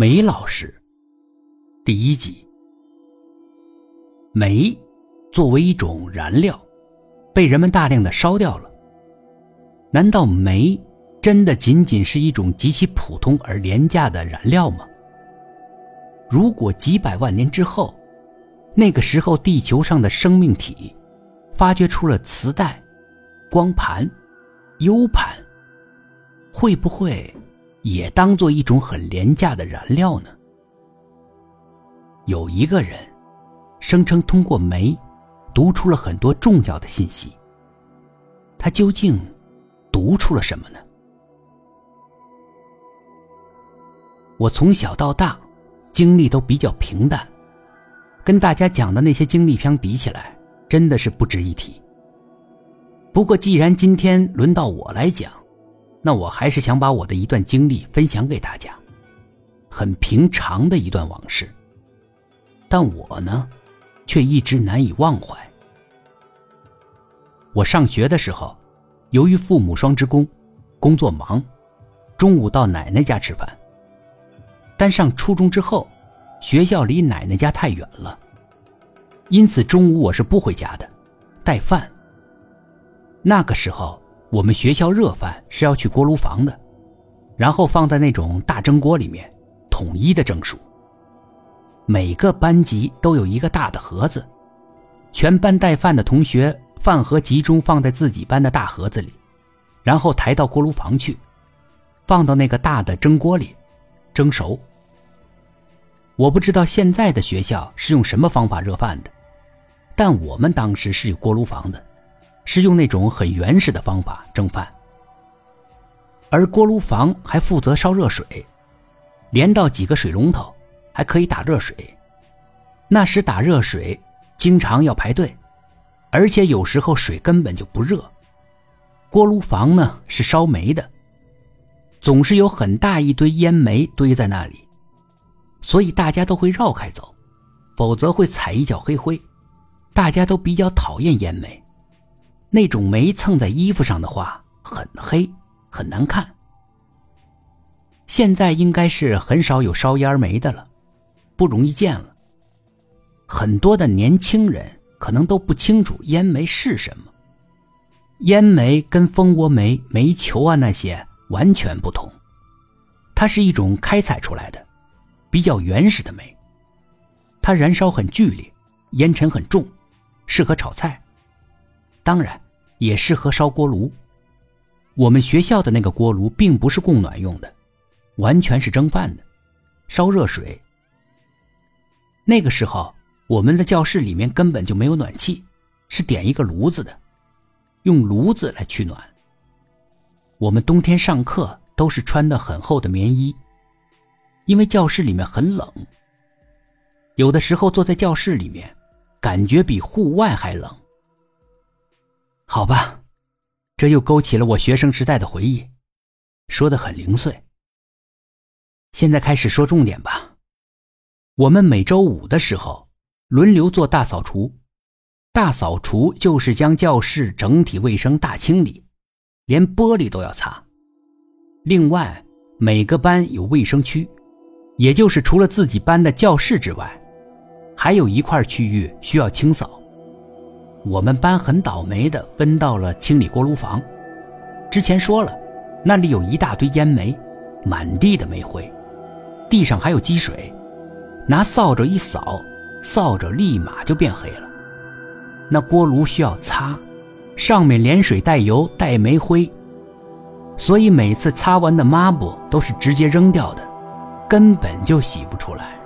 煤老师，第一集。煤作为一种燃料，被人们大量的烧掉了。难道煤真的仅仅是一种极其普通而廉价的燃料吗？如果几百万年之后，那个时候地球上的生命体发掘出了磁带、光盘、U 盘，会不会？也当做一种很廉价的燃料呢。有一个人声称通过煤读出了很多重要的信息。他究竟读出了什么呢？我从小到大经历都比较平淡，跟大家讲的那些经历相比起来，真的是不值一提。不过既然今天轮到我来讲。那我还是想把我的一段经历分享给大家，很平常的一段往事。但我呢，却一直难以忘怀。我上学的时候，由于父母双职工，工作忙，中午到奶奶家吃饭。但上初中之后，学校离奶奶家太远了，因此中午我是不回家的，带饭。那个时候。我们学校热饭是要去锅炉房的，然后放在那种大蒸锅里面，统一的蒸熟。每个班级都有一个大的盒子，全班带饭的同学饭盒集中放在自己班的大盒子里，然后抬到锅炉房去，放到那个大的蒸锅里蒸熟。我不知道现在的学校是用什么方法热饭的，但我们当时是有锅炉房的。是用那种很原始的方法蒸饭，而锅炉房还负责烧热水，连到几个水龙头，还可以打热水。那时打热水经常要排队，而且有时候水根本就不热。锅炉房呢是烧煤的，总是有很大一堆烟煤堆在那里，所以大家都会绕开走，否则会踩一脚黑灰。大家都比较讨厌烟煤。那种煤蹭在衣服上的话，很黑，很难看。现在应该是很少有烧烟煤的了，不容易见了。很多的年轻人可能都不清楚烟煤是什么。烟煤跟蜂窝煤、煤球啊那些完全不同，它是一种开采出来的，比较原始的煤。它燃烧很剧烈，烟尘很重，适合炒菜。当然，也适合烧锅炉。我们学校的那个锅炉并不是供暖用的，完全是蒸饭的，烧热水。那个时候，我们的教室里面根本就没有暖气，是点一个炉子的，用炉子来取暖。我们冬天上课都是穿的很厚的棉衣，因为教室里面很冷。有的时候坐在教室里面，感觉比户外还冷。好吧，这又勾起了我学生时代的回忆，说的很零碎。现在开始说重点吧。我们每周五的时候轮流做大扫除，大扫除就是将教室整体卫生大清理，连玻璃都要擦。另外，每个班有卫生区，也就是除了自己班的教室之外，还有一块区域需要清扫。我们班很倒霉的分到了清理锅炉房。之前说了，那里有一大堆烟煤，满地的煤灰，地上还有积水，拿扫帚一扫，扫帚立马就变黑了。那锅炉需要擦，上面连水带油带煤灰，所以每次擦完的抹布都是直接扔掉的，根本就洗不出来。